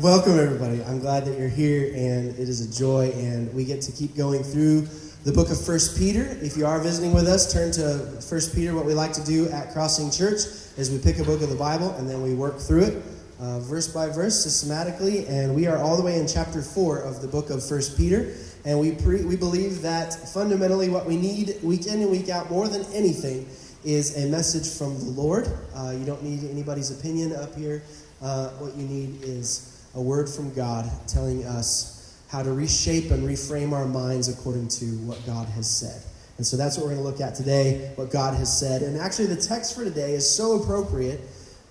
welcome everybody. I'm glad that you're here, and it is a joy, and we get to keep going through the book of First Peter. If you are visiting with us, turn to First Peter. What we like to do at Crossing Church is we pick a book of the Bible and then we work through it, uh, verse by verse, systematically, and we are all the way in chapter four of the book of First Peter. And we pre- we believe that fundamentally, what we need week in and week out more than anything is a message from the Lord. Uh, you don't need anybody's opinion up here. Uh, what you need is a word from God telling us how to reshape and reframe our minds according to what God has said. And so that's what we're going to look at today, what God has said. And actually, the text for today is so appropriate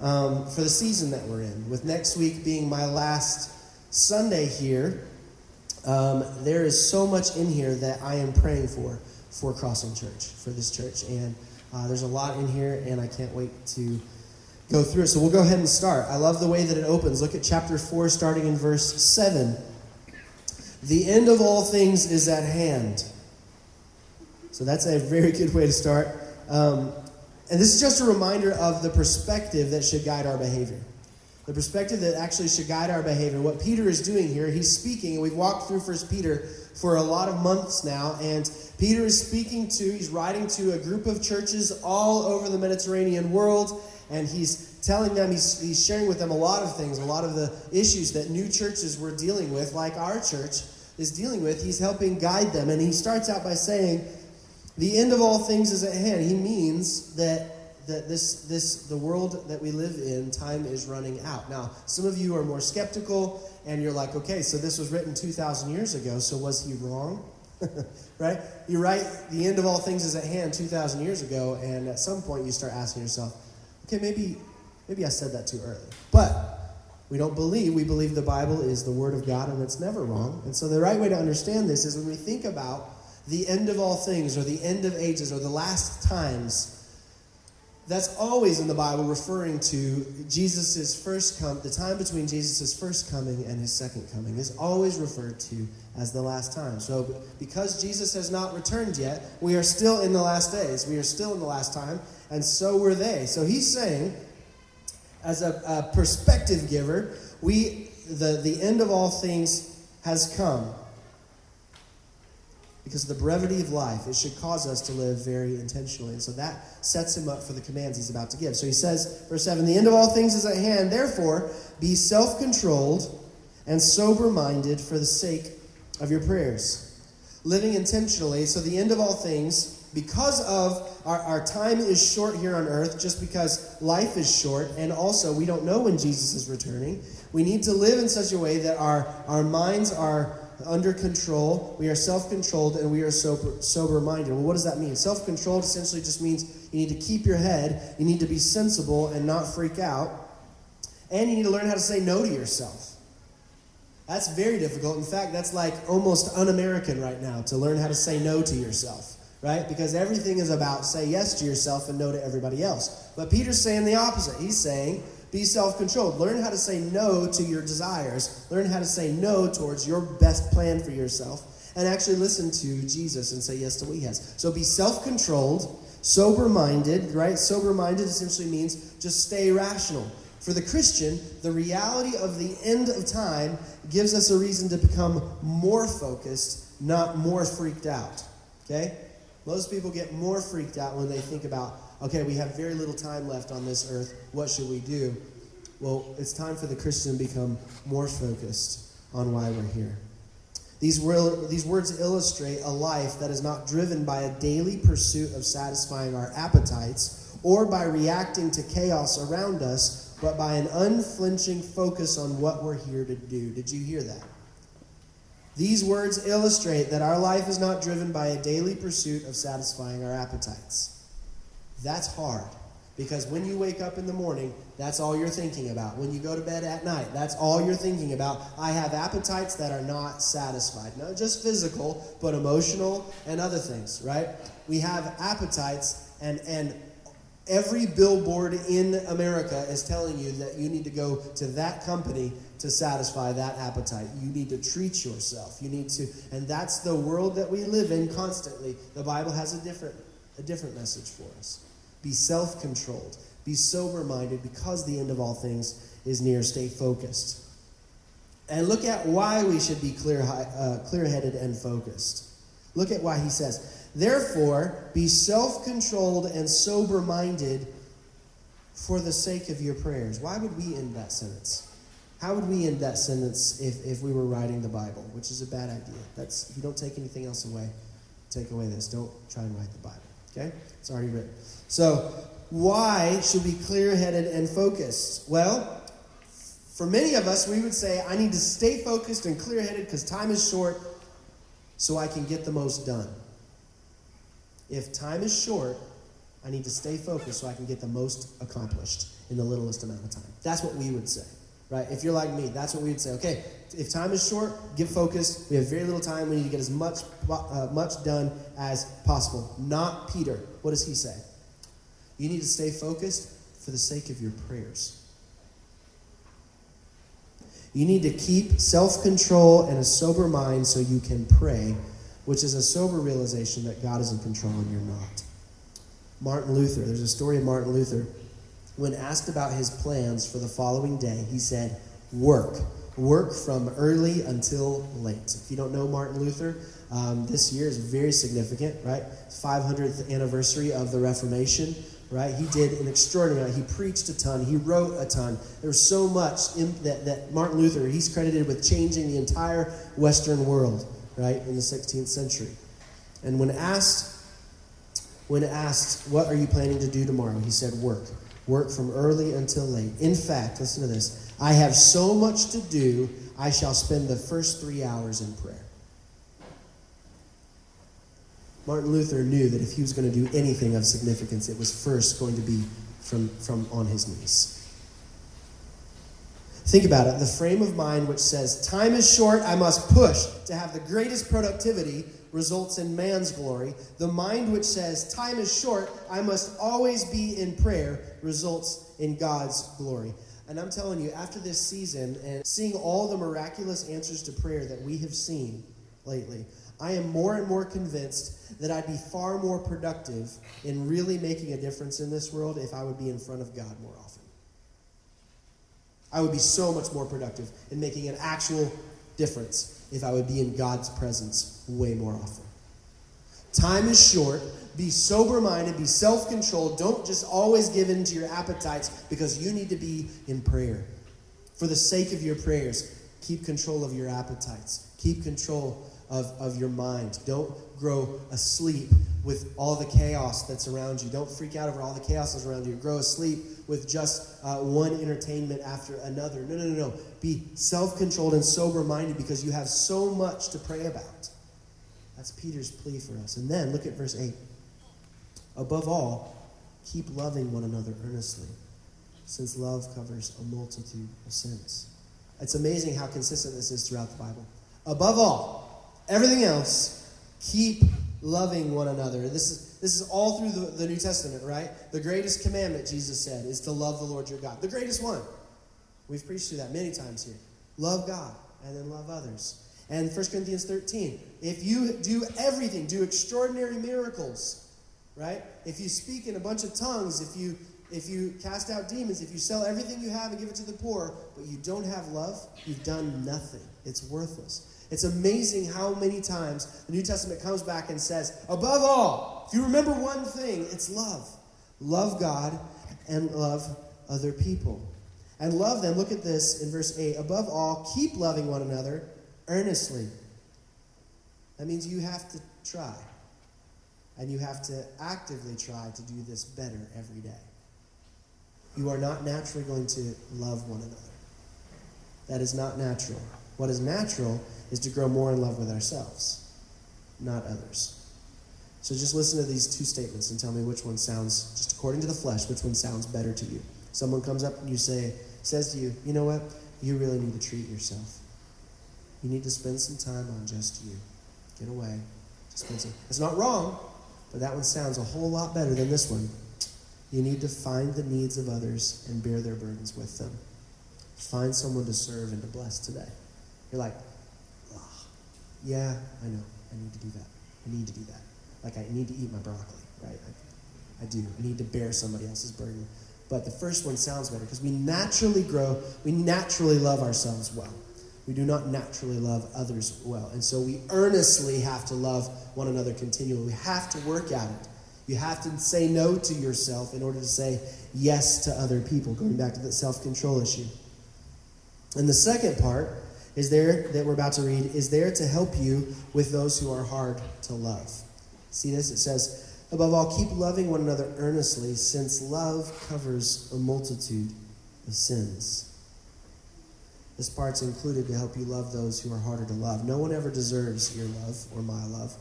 um, for the season that we're in, with next week being my last Sunday here. Um, there is so much in here that I am praying for for Crossing Church, for this church. And uh, there's a lot in here, and I can't wait to go through it. So we'll go ahead and start. I love the way that it opens. Look at chapter 4, starting in verse 7. The end of all things is at hand. So that's a very good way to start. Um, and this is just a reminder of the perspective that should guide our behavior. The perspective that actually should guide our behavior. What Peter is doing here, he's speaking, and we've walked through First Peter for a lot of months now, and Peter is speaking to, he's writing to a group of churches all over the Mediterranean world, and he's telling them, he's, he's sharing with them a lot of things, a lot of the issues that new churches were dealing with, like our church is dealing with. He's helping guide them, and he starts out by saying, The end of all things is at hand. He means that that this this the world that we live in time is running out. Now some of you are more skeptical and you're like okay so this was written 2000 years ago so was he wrong? Right? You're right. The end of all things is at hand 2000 years ago. And at some point you start asking yourself okay maybe maybe i said that too early. But we don't believe we believe the bible is the word of god and it's never wrong. And so the right way to understand this is when we think about the end of all things or the end of ages or the last times that's always in the Bible referring to Jesus' first come, the time between Jesus' first coming and his second coming is always referred to as the last time. So, because Jesus has not returned yet, we are still in the last days. We are still in the last time, and so were they. So, he's saying, as a, a perspective giver, we the, the end of all things has come because of the brevity of life, it should cause us to live very intentionally. And so that sets him up for the commands he's about to give. So he says, verse 7 The end of all things is at hand. Therefore, be self controlled and sober minded for the sake of your prayers. Living intentionally. So the end of all things, because of our, our time is short here on earth, just because life is short, and also we don't know when Jesus is returning, we need to live in such a way that our, our minds are under control, we are self controlled, and we are sober, minded. Well, what does that mean? Self controlled essentially just means you need to keep your head, you need to be sensible and not freak out, and you need to learn how to say no to yourself. That's very difficult. In fact, that's like almost un American right now to learn how to say no to yourself, right? Because everything is about say yes to yourself and no to everybody else. But Peter's saying the opposite. He's saying, be self controlled. Learn how to say no to your desires. Learn how to say no towards your best plan for yourself. And actually listen to Jesus and say yes to what he has. So be self controlled, sober minded, right? Sober minded essentially means just stay rational. For the Christian, the reality of the end of time gives us a reason to become more focused, not more freaked out. Okay? Most people get more freaked out when they think about okay, we have very little time left on this earth. What should we do? Well, it's time for the Christian to become more focused on why we're here. These, these words illustrate a life that is not driven by a daily pursuit of satisfying our appetites or by reacting to chaos around us, but by an unflinching focus on what we're here to do. Did you hear that? These words illustrate that our life is not driven by a daily pursuit of satisfying our appetites. That's hard because when you wake up in the morning, that's all you're thinking about. When you go to bed at night, that's all you're thinking about. I have appetites that are not satisfied. Not just physical, but emotional and other things, right? We have appetites and and every billboard in America is telling you that you need to go to that company to satisfy that appetite. You need to treat yourself. You need to and that's the world that we live in constantly. The Bible has a different a different message for us. Be self controlled. Be sober minded because the end of all things is near. Stay focused. And look at why we should be clear, uh, clear-headed and focused. Look at why he says, "Therefore, be self-controlled and sober-minded for the sake of your prayers." Why would we end that sentence? How would we end that sentence if, if we were writing the Bible, which is a bad idea? That's if you don't take anything else away, take away this. Don't try and write the Bible. Okay? It's already written. So, why should we clear-headed and focused? Well, for many of us, we would say, I need to stay focused and clear headed because time is short so I can get the most done. If time is short, I need to stay focused so I can get the most accomplished in the littlest amount of time. That's what we would say, right? If you're like me, that's what we would say. Okay, if time is short, get focused. We have very little time. We need to get as much, uh, much done as possible. Not Peter. What does he say? You need to stay focused for the sake of your prayers. You need to keep self control and a sober mind so you can pray, which is a sober realization that God is in control and you're not. Martin Luther, there's a story of Martin Luther. When asked about his plans for the following day, he said, Work. Work from early until late. If you don't know Martin Luther, um, this year is very significant, right? 500th anniversary of the Reformation right? He did an extraordinary. He preached a ton. He wrote a ton. There was so much in, that, that Martin Luther, he's credited with changing the entire Western world, right, in the 16th century. And when asked, when asked, what are you planning to do tomorrow? He said, work. Work from early until late. In fact, listen to this. I have so much to do, I shall spend the first three hours in prayer. Martin Luther knew that if he was going to do anything of significance, it was first going to be from, from on his knees. Think about it the frame of mind which says, Time is short, I must push to have the greatest productivity results in man's glory. The mind which says, Time is short, I must always be in prayer results in God's glory. And I'm telling you, after this season and seeing all the miraculous answers to prayer that we have seen lately, I am more and more convinced that I'd be far more productive in really making a difference in this world if I would be in front of God more often. I would be so much more productive in making an actual difference if I would be in God's presence way more often. Time is short. Be sober minded, be self controlled. Don't just always give in to your appetites because you need to be in prayer. For the sake of your prayers, keep control of your appetites, keep control of, of your mind. Don't grow asleep with all the chaos that's around you. Don't freak out over all the chaos that's around you. Grow asleep with just uh, one entertainment after another. No, no, no, no. Be self controlled and sober minded because you have so much to pray about. That's Peter's plea for us. And then look at verse 8. Above all, keep loving one another earnestly, since love covers a multitude of sins. It's amazing how consistent this is throughout the Bible. Above all, Everything else, keep loving one another. This is, this is all through the, the New Testament, right? The greatest commandment, Jesus said, is to love the Lord your God. The greatest one. We've preached through that many times here. Love God and then love others. And 1 Corinthians 13, if you do everything, do extraordinary miracles, right? If you speak in a bunch of tongues, if you if you cast out demons, if you sell everything you have and give it to the poor, but you don't have love, you've done nothing. It's worthless. It's amazing how many times the New Testament comes back and says, above all, if you remember one thing, it's love. Love God and love other people. And love them, look at this in verse 8. Above all, keep loving one another earnestly. That means you have to try. And you have to actively try to do this better every day. You are not naturally going to love one another. That is not natural. What is natural is to grow more in love with ourselves, not others. So just listen to these two statements and tell me which one sounds, just according to the flesh, which one sounds better to you. Someone comes up and you say, says to you, you know what? You really need to treat yourself. You need to spend some time on just you. Get away. Just Spend some. It's not wrong, but that one sounds a whole lot better than this one. You need to find the needs of others and bear their burdens with them. Find someone to serve and to bless today. You're like, yeah, I know. I need to do that. I need to do that. Like, I need to eat my broccoli, right? I, I do. I need to bear somebody else's burden. But the first one sounds better because we naturally grow, we naturally love ourselves well. We do not naturally love others well. And so we earnestly have to love one another continually. We have to work at it. You have to say no to yourself in order to say yes to other people, going back to the self control issue. And the second part is there that we're about to read is there to help you with those who are hard to love. See this? It says, Above all, keep loving one another earnestly, since love covers a multitude of sins. This part's included to help you love those who are harder to love. No one ever deserves your love or my love,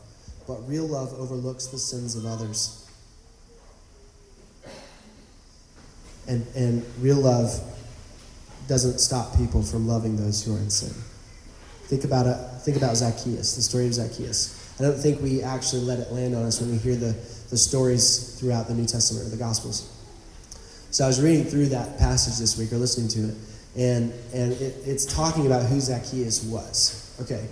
but real love overlooks the sins of others. And, and real love doesn't stop people from loving those who are in sin. Think about it. Think about Zacchaeus, the story of Zacchaeus. I don't think we actually let it land on us when we hear the, the stories throughout the New Testament or the Gospels. So I was reading through that passage this week or listening to it, and, and it, it's talking about who Zacchaeus was. Okay,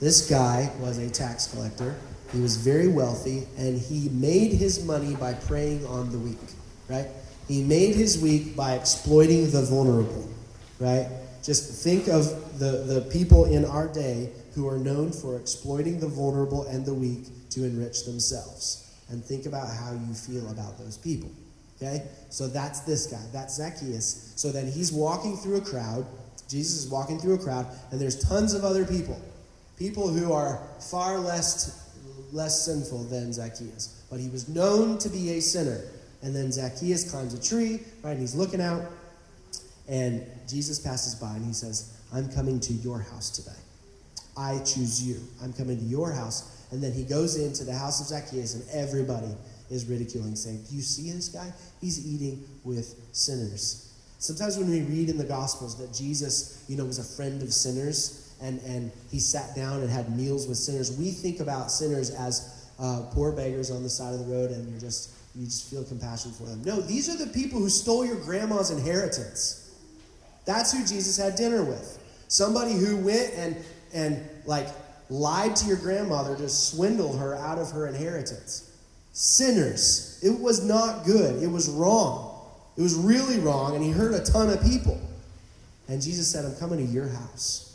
this guy was a tax collector. He was very wealthy, and he made his money by preying on the weak, right? He made his weak by exploiting the vulnerable, right? Just think of the, the people in our day who are known for exploiting the vulnerable and the weak to enrich themselves. And think about how you feel about those people. Okay? So that's this guy. That's Zacchaeus. So then he's walking through a crowd. Jesus is walking through a crowd, and there's tons of other people. People who are far less, less sinful than Zacchaeus. But he was known to be a sinner. And then Zacchaeus climbs a tree, right? And he's looking out. And Jesus passes by and he says, I'm coming to your house today. I choose you. I'm coming to your house. And then he goes into the house of Zacchaeus, and everybody is ridiculing, saying, Do you see this guy? He's eating with sinners. Sometimes when we read in the Gospels that Jesus, you know, was a friend of sinners and, and he sat down and had meals with sinners, we think about sinners as uh, poor beggars on the side of the road and you're just, you just feel compassion for them. No, these are the people who stole your grandma's inheritance. That's who Jesus had dinner with. Somebody who went and, and like lied to your grandmother to swindle her out of her inheritance sinners. It was not good. It was wrong. It was really wrong, and he hurt a ton of people. And Jesus said, I'm coming to your house.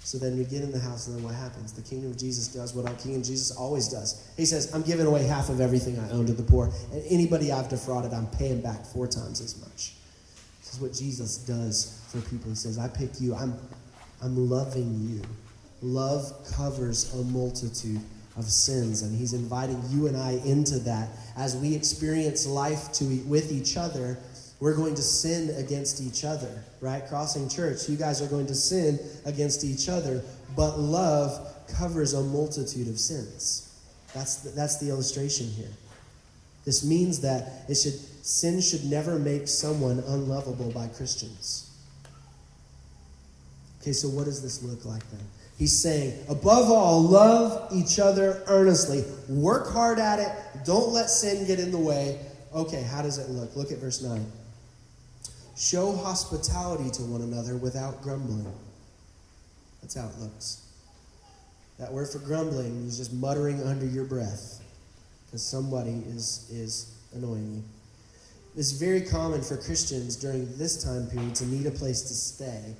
So then we get in the house, and then what happens? The kingdom of Jesus does what our King of Jesus always does. He says, I'm giving away half of everything I own to the poor, and anybody I've defrauded, I'm paying back four times as much. This is what Jesus does for people. He says, I pick you, I'm, I'm loving you. Love covers a multitude of sins. And he's inviting you and I into that. As we experience life to, with each other, we're going to sin against each other, right? Crossing Church, you guys are going to sin against each other, but love covers a multitude of sins. That's the, that's the illustration here. This means that it should, sin should never make someone unlovable by Christians. Okay, so what does this look like then? He's saying, above all, love each other earnestly. Work hard at it. Don't let sin get in the way. Okay, how does it look? Look at verse 9. Show hospitality to one another without grumbling. That's how it looks. That word for grumbling is just muttering under your breath because somebody is, is annoying you. It's very common for Christians during this time period to need a place to stay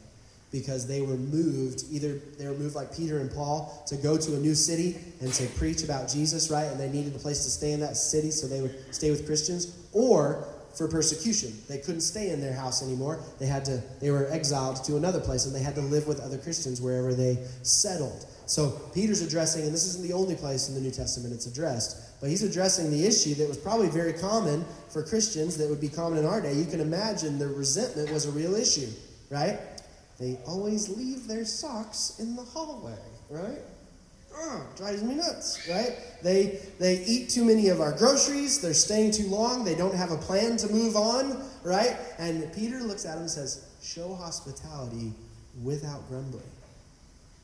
because they were moved, either they were moved like Peter and Paul to go to a new city and to preach about Jesus, right? And they needed a place to stay in that city so they would stay with Christians, or for persecution. They couldn't stay in their house anymore. They had to they were exiled to another place and they had to live with other Christians wherever they settled. So Peter's addressing, and this isn't the only place in the New Testament it's addressed, but he's addressing the issue that was probably very common for Christians that would be common in our day. You can imagine the resentment was a real issue, right? They always leave their socks in the hallway, right? Ugh, drives me nuts, right? They they eat too many of our groceries. They're staying too long. They don't have a plan to move on, right? And Peter looks at him and says, "Show hospitality without grumbling."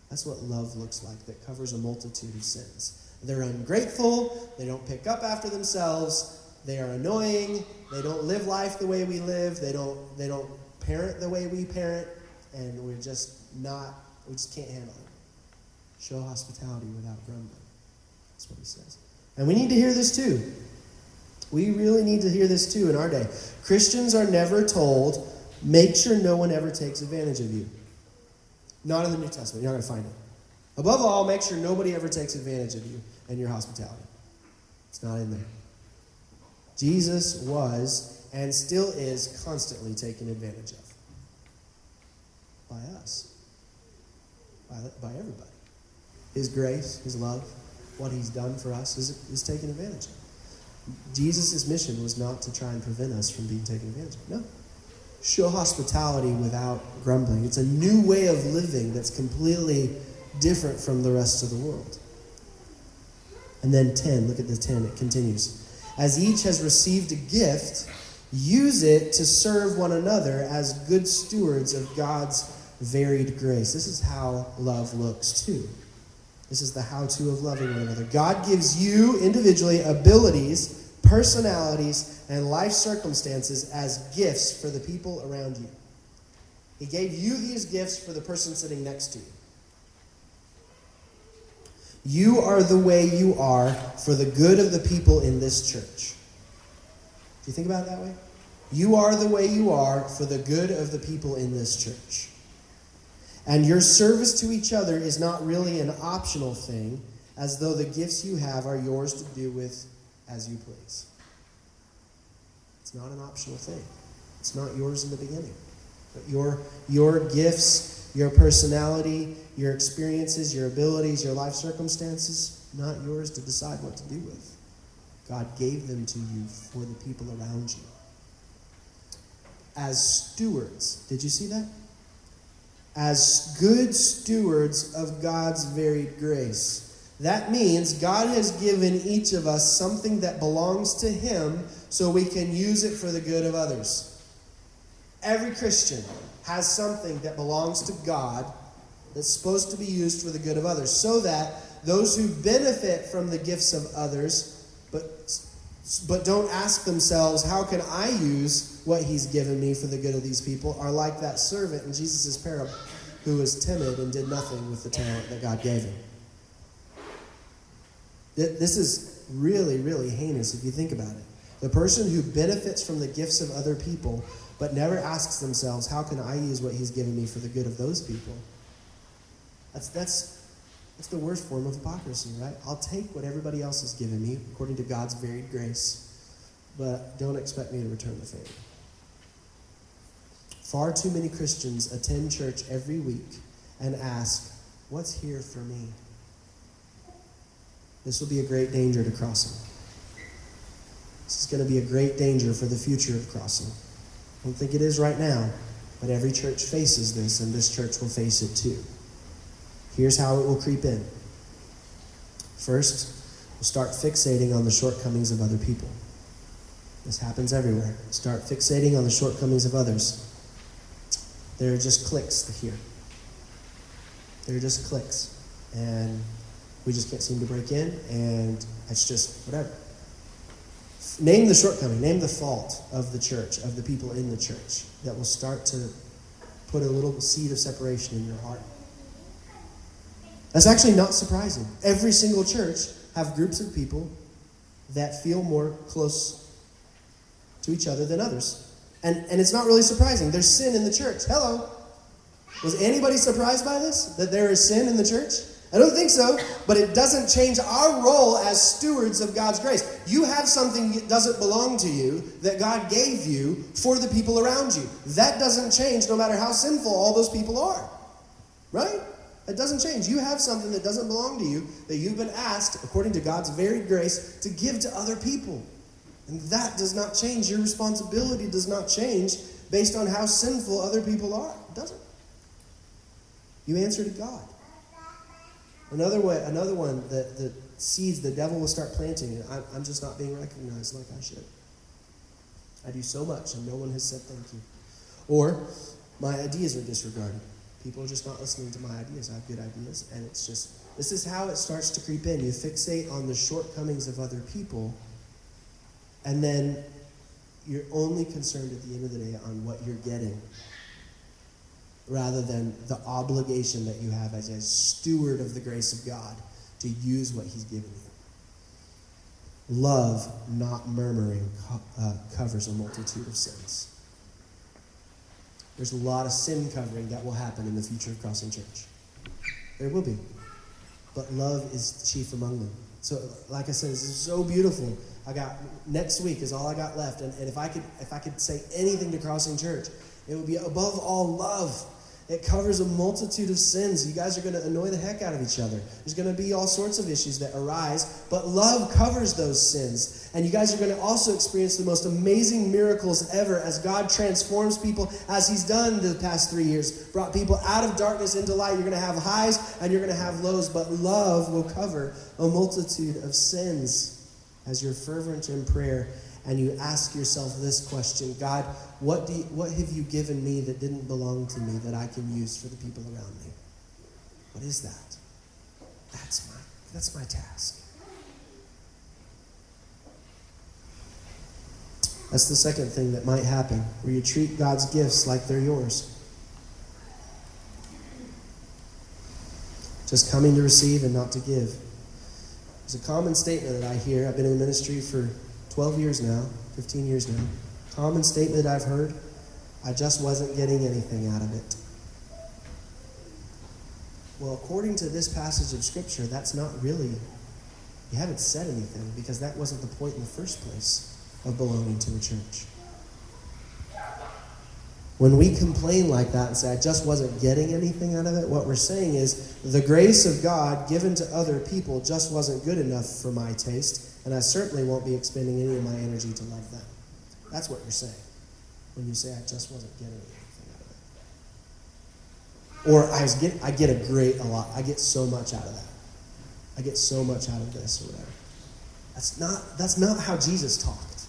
That's what love looks like. That covers a multitude of sins. They're ungrateful. They don't pick up after themselves. They are annoying. They don't live life the way we live. They don't they don't parent the way we parent and we're just not, we just can't handle it. Show hospitality without grumbling. That's what he says. And we need to hear this too. We really need to hear this too in our day. Christians are never told, make sure no one ever takes advantage of you. Not in the New Testament. You're not going to find it. Above all, make sure nobody ever takes advantage of you and your hospitality. It's not in there. Jesus was and still is constantly taken advantage of by us, by, by everybody. His grace, His love, what He's done for us is, is taken advantage of. Jesus' mission was not to try and prevent us from being taken advantage of. No. Show hospitality without grumbling. It's a new way of living that's completely different from the rest of the world. And then 10, look at the 10, it continues. As each has received a gift, use it to serve one another as good stewards of God's varied grace. This is how love looks, too. This is the how to of loving one another. God gives you individually abilities, personalities, and life circumstances as gifts for the people around you. He gave you these gifts for the person sitting next to you. You are the way you are for the good of the people in this church. Do you think about it that way? You are the way you are for the good of the people in this church. And your service to each other is not really an optional thing, as though the gifts you have are yours to do with as you please. It's not an optional thing. It's not yours in the beginning. But your, your gifts, your personality, your experiences, your abilities, your life circumstances, not yours to decide what to do with. God gave them to you for the people around you. As stewards, did you see that? As good stewards of God's varied grace. That means God has given each of us something that belongs to Him so we can use it for the good of others. Every Christian has something that belongs to God that's supposed to be used for the good of others so that those who benefit from the gifts of others but but don't ask themselves how can I use what he's given me for the good of these people are like that servant in Jesus' parable who was timid and did nothing with the talent that God gave him. This is really, really heinous if you think about it. The person who benefits from the gifts of other people but never asks themselves, how can I use what he's given me for the good of those people? That's, that's, that's the worst form of hypocrisy, right? I'll take what everybody else has given me according to God's varied grace, but don't expect me to return the favor. Far too many Christians attend church every week and ask, What's here for me? This will be a great danger to Crossing. This is going to be a great danger for the future of Crossing. I don't think it is right now, but every church faces this, and this church will face it too. Here's how it will creep in. First, we'll start fixating on the shortcomings of other people. This happens everywhere. Start fixating on the shortcomings of others. There are just cliques here. There are just cliques. And we just can't seem to break in, and it's just whatever. Name the shortcoming, name the fault of the church, of the people in the church, that will start to put a little seed of separation in your heart. That's actually not surprising. Every single church have groups of people that feel more close to each other than others. And, and it's not really surprising. There's sin in the church. Hello. Was anybody surprised by this? That there is sin in the church? I don't think so, but it doesn't change our role as stewards of God's grace. You have something that doesn't belong to you that God gave you for the people around you. That doesn't change no matter how sinful all those people are. Right? It doesn't change. You have something that doesn't belong to you that you've been asked, according to God's varied grace, to give to other people. And that does not change. Your responsibility does not change based on how sinful other people are. It doesn't. You answer to God. Another way, another one that the seeds the devil will start planting. I'm, I'm just not being recognized like I should. I do so much and no one has said thank you. Or my ideas are disregarded. People are just not listening to my ideas. I have good ideas, and it's just this is how it starts to creep in. You fixate on the shortcomings of other people and then you're only concerned at the end of the day on what you're getting rather than the obligation that you have as a steward of the grace of God to use what He's given you. Love, not murmuring, co- uh, covers a multitude of sins. there's a lot of sin covering that will happen in the future of Crossing Church. There will be. But love is chief among them. So, like I said, this is so beautiful. I got next week is all I got left, and, and if I could if I could say anything to Crossing Church, it would be above all love. It covers a multitude of sins. You guys are going to annoy the heck out of each other. There's going to be all sorts of issues that arise, but love covers those sins. And you guys are going to also experience the most amazing miracles ever as God transforms people, as He's done the past three years. Brought people out of darkness into light. You're going to have highs and you're going to have lows, but love will cover a multitude of sins as you're fervent in prayer and you ask yourself this question God, what, do you, what have you given me that didn't belong to me that I can use for the people around me? What is that? That's my, that's my task. That's the second thing that might happen, where you treat God's gifts like they're yours. Just coming to receive and not to give. There's a common statement that I hear. I've been in ministry for 12 years now, 15 years now. Common statement I've heard I just wasn't getting anything out of it. Well, according to this passage of Scripture, that's not really, you haven't said anything because that wasn't the point in the first place of belonging to a church. When we complain like that and say, I just wasn't getting anything out of it, what we're saying is the grace of God given to other people just wasn't good enough for my taste, and I certainly won't be expending any of my energy to love them. That's what you're saying when you say, I just wasn't getting anything out of it. Or I, get, I get a great, a lot, I get so much out of that. I get so much out of this or whatever. That's not, that's not how Jesus talked.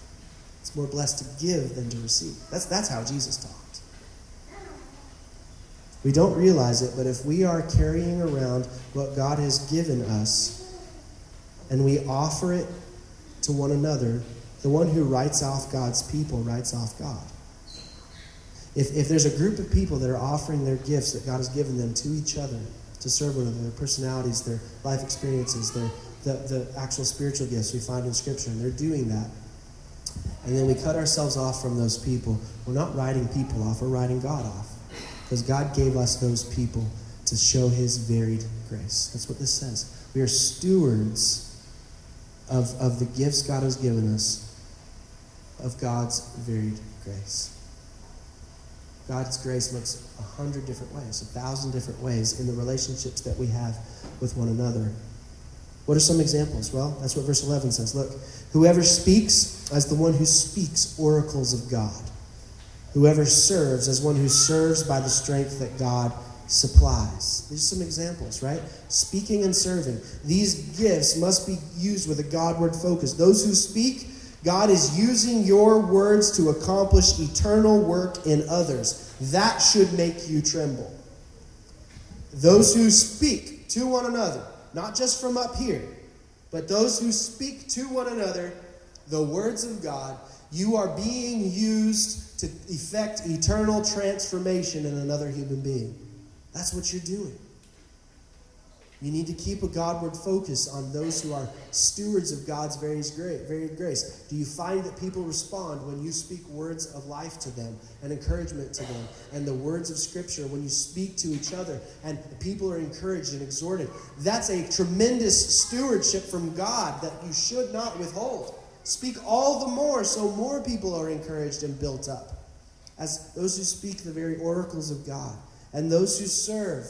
It's more blessed to give than to receive. That's, that's how Jesus talked. We don't realize it, but if we are carrying around what God has given us and we offer it to one another, the one who writes off God's people writes off God. If, if there's a group of people that are offering their gifts that God has given them to each other to serve one another, their personalities, their life experiences, their the, the actual spiritual gifts we find in Scripture, and they're doing that, and then we cut ourselves off from those people, we're not writing people off, we're writing God off. Because God gave us those people to show His varied grace. That's what this says. We are stewards of, of the gifts God has given us, of God's varied grace. God's grace looks a hundred different ways, a thousand different ways in the relationships that we have with one another. What are some examples? Well, that's what verse 11 says. Look, whoever speaks as the one who speaks oracles of God. Whoever serves as one who serves by the strength that God supplies. These are some examples, right? Speaking and serving. These gifts must be used with a Godward focus. Those who speak, God is using your words to accomplish eternal work in others. That should make you tremble. Those who speak to one another, not just from up here, but those who speak to one another the words of God, you are being used to effect eternal transformation in another human being. That's what you're doing. You need to keep a Godward focus on those who are stewards of God's varied grace. Do you find that people respond when you speak words of life to them and encouragement to them and the words of Scripture when you speak to each other and people are encouraged and exhorted? That's a tremendous stewardship from God that you should not withhold. Speak all the more so more people are encouraged and built up as those who speak the very oracles of God and those who serve.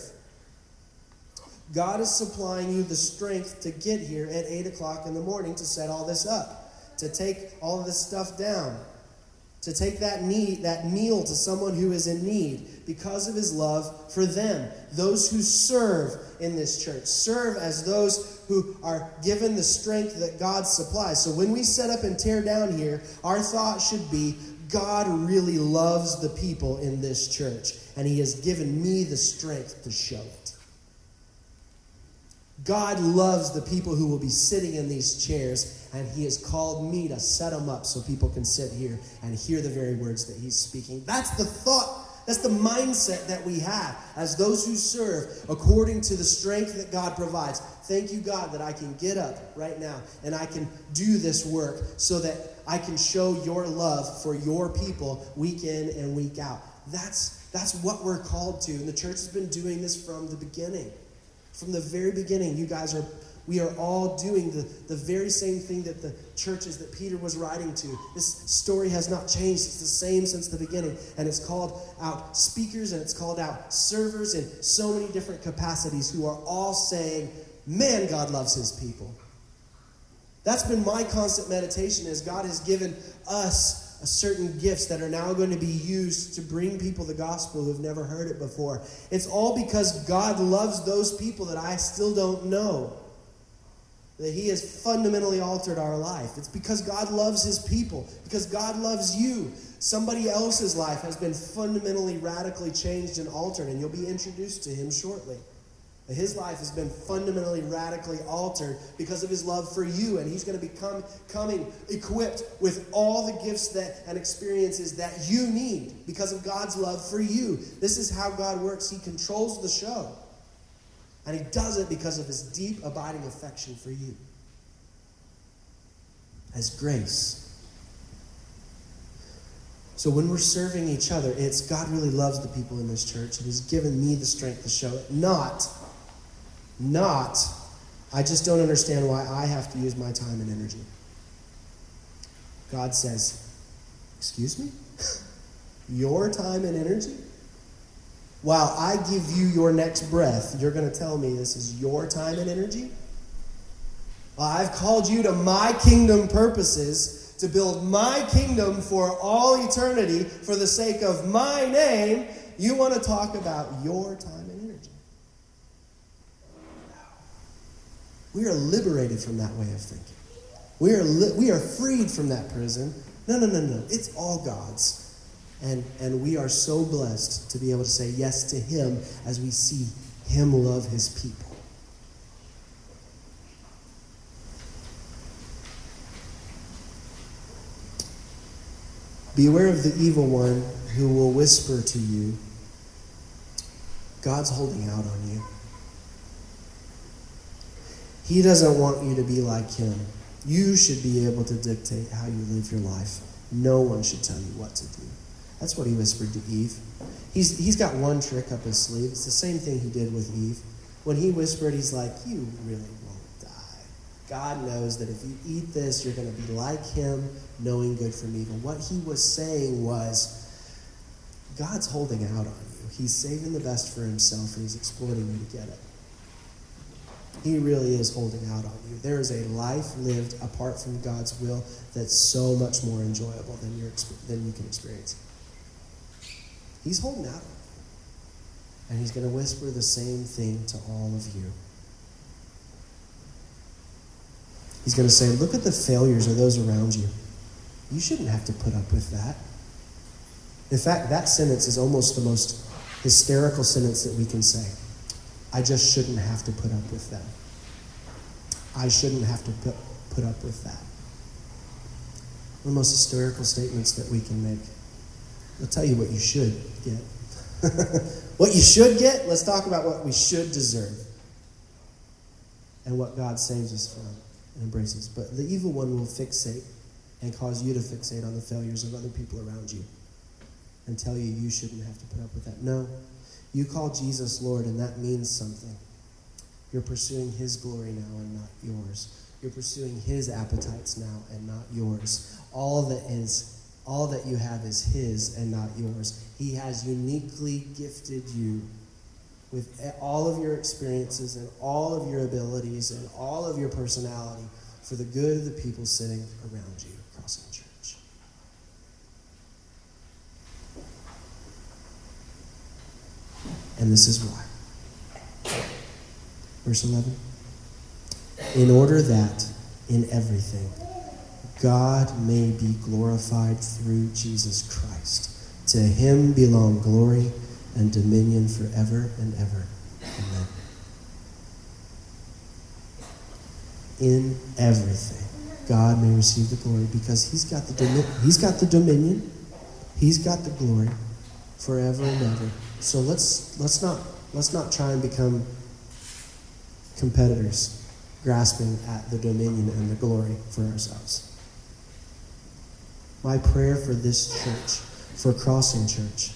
God is supplying you the strength to get here at 8 o'clock in the morning to set all this up, to take all this stuff down, to take that need, that meal to someone who is in need because of his love for them. Those who serve in this church, serve as those who are given the strength that God supplies. So when we set up and tear down here, our thought should be God really loves the people in this church and He has given me the strength to show it. God loves the people who will be sitting in these chairs, and He has called me to set them up so people can sit here and hear the very words that He's speaking. That's the thought, that's the mindset that we have as those who serve according to the strength that God provides. Thank you, God, that I can get up right now and I can do this work so that I can show your love for your people week in and week out. That's That's what we're called to. And the church has been doing this from the beginning. From the very beginning, you guys are we are all doing the, the very same thing that the churches that Peter was writing to. This story has not changed. It's the same since the beginning. And it's called out speakers and it's called out servers in so many different capacities who are all saying, Man, God loves his people. That's been my constant meditation as God has given us certain gifts that are now going to be used to bring people the gospel who've never heard it before. It's all because God loves those people that I still don't know that He has fundamentally altered our life. It's because God loves His people, because God loves you. Somebody else's life has been fundamentally, radically changed and altered, and you'll be introduced to Him shortly. His life has been fundamentally, radically altered because of his love for you, and he's going to become coming equipped with all the gifts that and experiences that you need because of God's love for you. This is how God works. He controls the show. And he does it because of his deep, abiding affection for you. As grace. So when we're serving each other, it's God really loves the people in this church and He's given me the strength to show it. Not, not, I just don't understand why I have to use my time and energy. God says, Excuse me? Your time and energy? while I give you your next breath, you're going to tell me this is your time and energy? Well, I've called you to my kingdom purposes to build my kingdom for all eternity for the sake of my name. You want to talk about your time and energy. We are liberated from that way of thinking. We are, li- we are freed from that prison. No, no, no, no. It's all God's. And, and we are so blessed to be able to say yes to Him as we see Him love His people. Beware of the evil one who will whisper to you, God's holding out on you. He doesn't want you to be like him. You should be able to dictate how you live your life. No one should tell you what to do. That's what he whispered to Eve. He's, he's got one trick up his sleeve. It's the same thing he did with Eve. When he whispered, he's like, You really won't die. God knows that if you eat this, you're going to be like him, knowing good from evil. What he was saying was, God's holding out on you. He's saving the best for himself, and he's exploiting you to get it. He really is holding out on you. There is a life lived apart from God's will that's so much more enjoyable than, you than you can experience. He's holding out. And he's going to whisper the same thing to all of you. He's going to say, Look at the failures of those around you. You shouldn't have to put up with that. In fact, that sentence is almost the most hysterical sentence that we can say. I just shouldn't have to put up with them. I shouldn't have to put, put up with that. One of the most hysterical statements that we can make. I'll tell you what you should get. what you should get, let's talk about what we should deserve and what God saves us from and embraces. But the evil one will fixate and cause you to fixate on the failures of other people around you and tell you you shouldn't have to put up with that. No, you call Jesus Lord, and that means something. You're pursuing His glory now and not yours. You're pursuing His appetites now and not yours. All that is all that you have is His and not yours. He has uniquely gifted you with all of your experiences and all of your abilities and all of your personality for the good of the people sitting around you Crossing Church. And this is why. Verse 11. In order that in everything, God may be glorified through Jesus Christ. To him belong glory and dominion forever and ever. Amen. In everything, God may receive the glory because he's got the, he's got the dominion, he's got the glory forever and ever. So let's, let's, not, let's not try and become competitors grasping at the dominion and the glory for ourselves. My prayer for this church, for Crossing Church,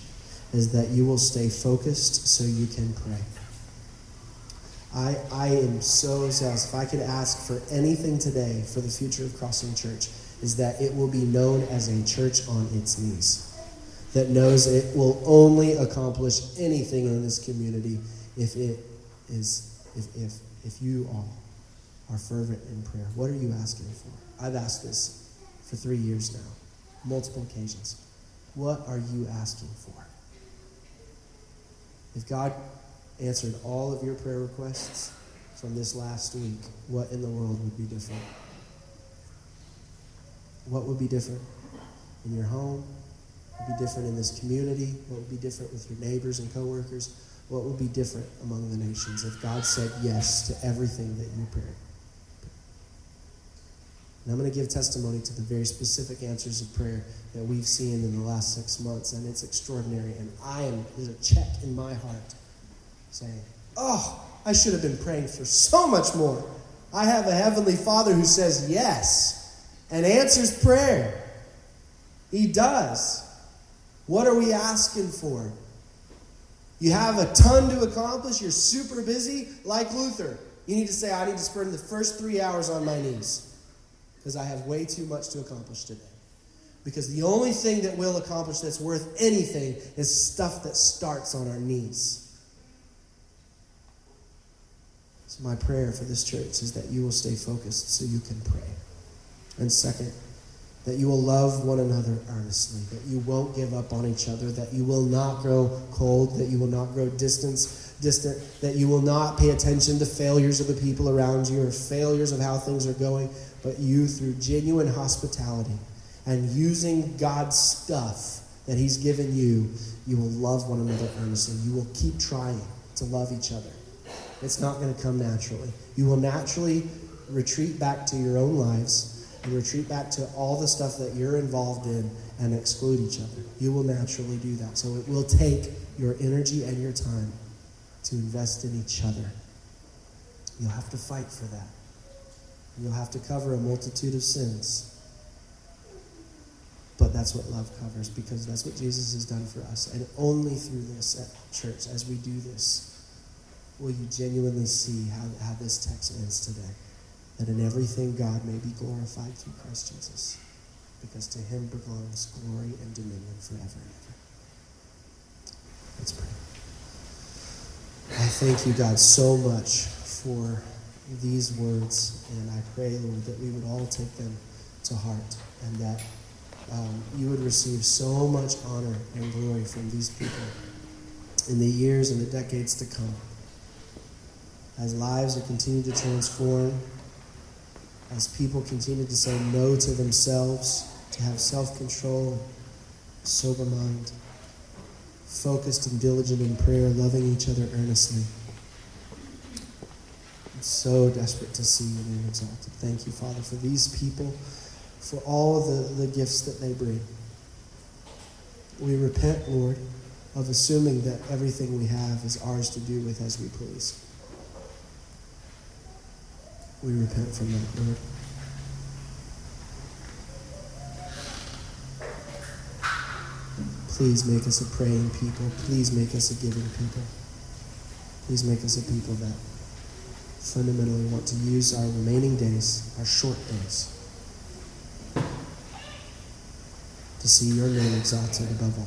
is that you will stay focused so you can pray. I, I am so zealous. If I could ask for anything today for the future of Crossing Church, is that it will be known as a church on its knees. That knows it will only accomplish anything in this community if it is if if if you all are fervent in prayer. What are you asking for? I've asked this for three years now, multiple occasions. What are you asking for? If God answered all of your prayer requests from this last week, what in the world would be different? What would be different in your home? Would be different in this community? What would be different with your neighbors and coworkers? What would be different among the nations if God said yes to everything that you prayed? And I'm going to give testimony to the very specific answers of prayer that we've seen in the last six months, and it's extraordinary. And I am, there's a check in my heart saying, Oh, I should have been praying for so much more. I have a Heavenly Father who says yes and answers prayer. He does. What are we asking for? You have a ton to accomplish, you're super busy, like Luther. You need to say, I need to spend the first three hours on my knees because I have way too much to accomplish today. Because the only thing that will accomplish that's worth anything is stuff that starts on our knees. So, my prayer for this church is that you will stay focused so you can pray. And second, that you will love one another earnestly, that you won't give up on each other, that you will not grow cold, that you will not grow distance, distant, that you will not pay attention to failures of the people around you or failures of how things are going, but you, through genuine hospitality and using God's stuff that He's given you, you will love one another earnestly. You will keep trying to love each other. It's not going to come naturally. You will naturally retreat back to your own lives and retreat back to all the stuff that you're involved in and exclude each other. You will naturally do that. So it will take your energy and your time to invest in each other. You'll have to fight for that. You'll have to cover a multitude of sins. But that's what love covers because that's what Jesus has done for us. And only through this at church, as we do this, will you genuinely see how, how this text ends today. That in everything God may be glorified through Christ Jesus. Because to him belongs glory and dominion forever and ever. Let's pray. I thank you, God, so much for these words, and I pray, Lord, that we would all take them to heart and that um, you would receive so much honor and glory from these people in the years and the decades to come. As lives are continued to transform, as people continue to say no to themselves, to have self control, sober mind, focused and diligent in prayer, loving each other earnestly I'm so desperate to see your name exalted. Thank you, Father, for these people, for all the, the gifts that they bring. We repent, Lord, of assuming that everything we have is ours to do with as we please. We repent from that, Lord. Please make us a praying people. Please make us a giving people. Please make us a people that fundamentally want to use our remaining days, our short days, to see your name exalted above all.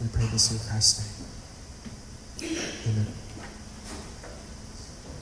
We pray this in Christ's name. Amen.